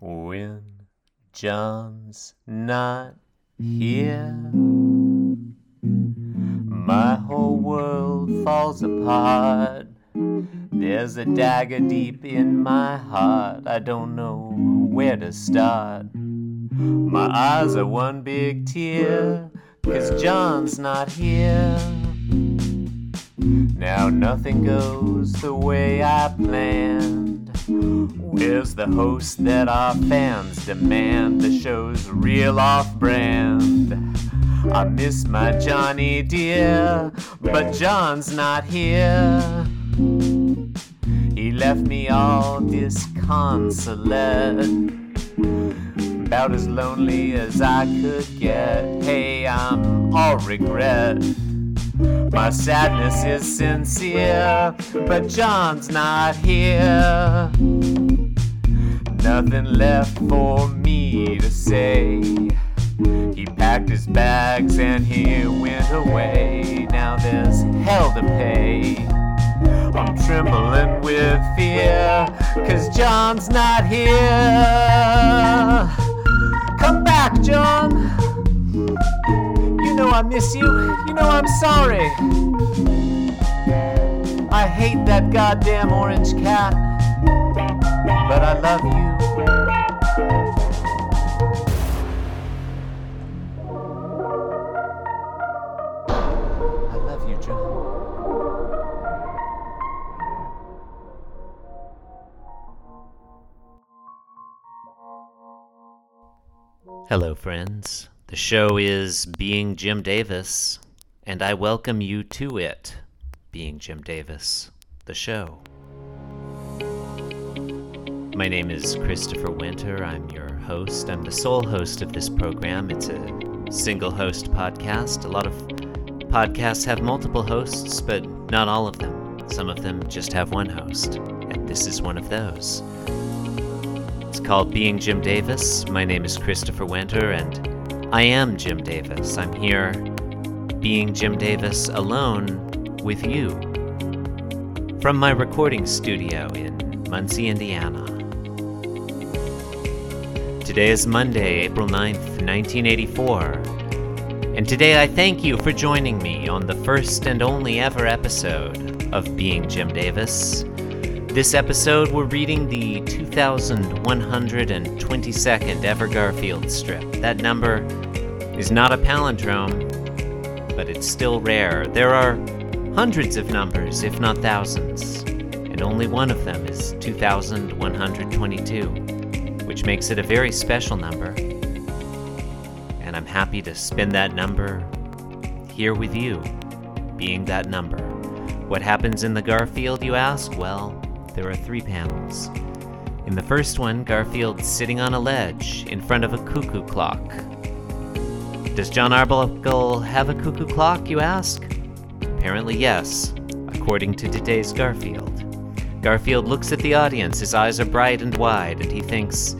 When Jon's not here, my whole world falls apart. There's a dagger deep in my heart. I don't know where to start. My eyes are one big tear, cause Jon's not here. Now nothing goes the way I planned. Where's the host that our fans demand? The show's real off brand. I miss my Johnny dear, but Jon's not here. He left me all disconsolate, about as lonely as I could get. Hey, I'm all regret. My sadness is sincere, but Jon's not here. Nothing left for me to say. He packed his bags and he went away. Now there's hell to pay. I'm trembling with fear, cause Jon's not here. Come back, John. Know I miss you. You know I'm sorry. I hate that goddamn orange cat, but I love you. I love you, Jon. Hello, friends. The show is Being Jim Davis, and I welcome you to it, Being Jim Davis, the show. My name is Christopher Winter. I'm your host. I'm the sole host of this program. It's a single host podcast. A lot of podcasts have multiple hosts, but not all of them. Some of them just have one host, and this is one of those. It's called Being Jim Davis. My name is Christopher Winter, and I am Jim Davis. I'm here being Jim Davis alone with you from my recording studio in Muncie, Indiana. Today is Monday, April 9th, 1984, and today I thank you for joining me on the first and only ever episode of Being Jim Davis. This episode, we're reading the 2122nd Ever Garfield strip. That number is not a palindrome, but it's still rare. There are hundreds of numbers, if not thousands, and only one of them is 2122, which makes it a very special number. And I'm happy to spin that number here with you, being that number. What happens in the Garfield, you ask? Well, there are three panels. In the first one, Garfield's sitting on a ledge in front of a cuckoo clock. Does Jon Arbuckle have a cuckoo clock, you ask? Apparently, yes, according to today's Garfield. Garfield looks at the audience, his eyes are bright and wide, and he thinks,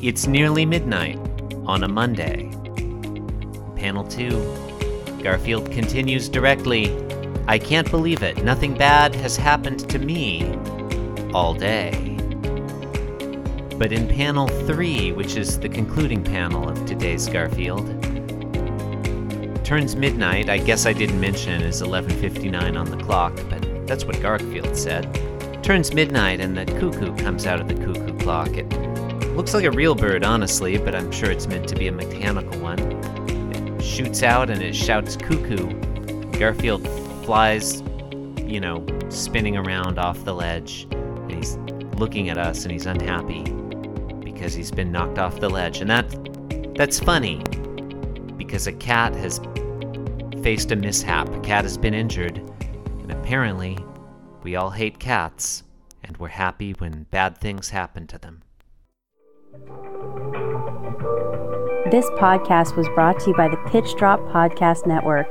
It's nearly midnight on a Monday. Panel 2. Garfield continues directly, I can't believe it. Nothing bad has happened to me all day. But in panel 3, which is the concluding panel of today's Garfield, turns midnight. I guess I didn't mention it is 11:59 on the clock, but that's what Garfield said. Turns midnight and the cuckoo comes out of the cuckoo clock. It looks like a real bird, honestly, but I'm sure it's meant to be a mechanical one. It shoots out and it shouts cuckoo. Garfield flies, you know, spinning around off the ledge, and he's looking at us and he's unhappy because he's been knocked off the ledge. And that that's funny because a cat has faced a mishap. A cat has been injured, and apparently we all hate cats and we're happy when bad things happen to them. This podcast was brought to you by the Pitch Drop Podcast Network.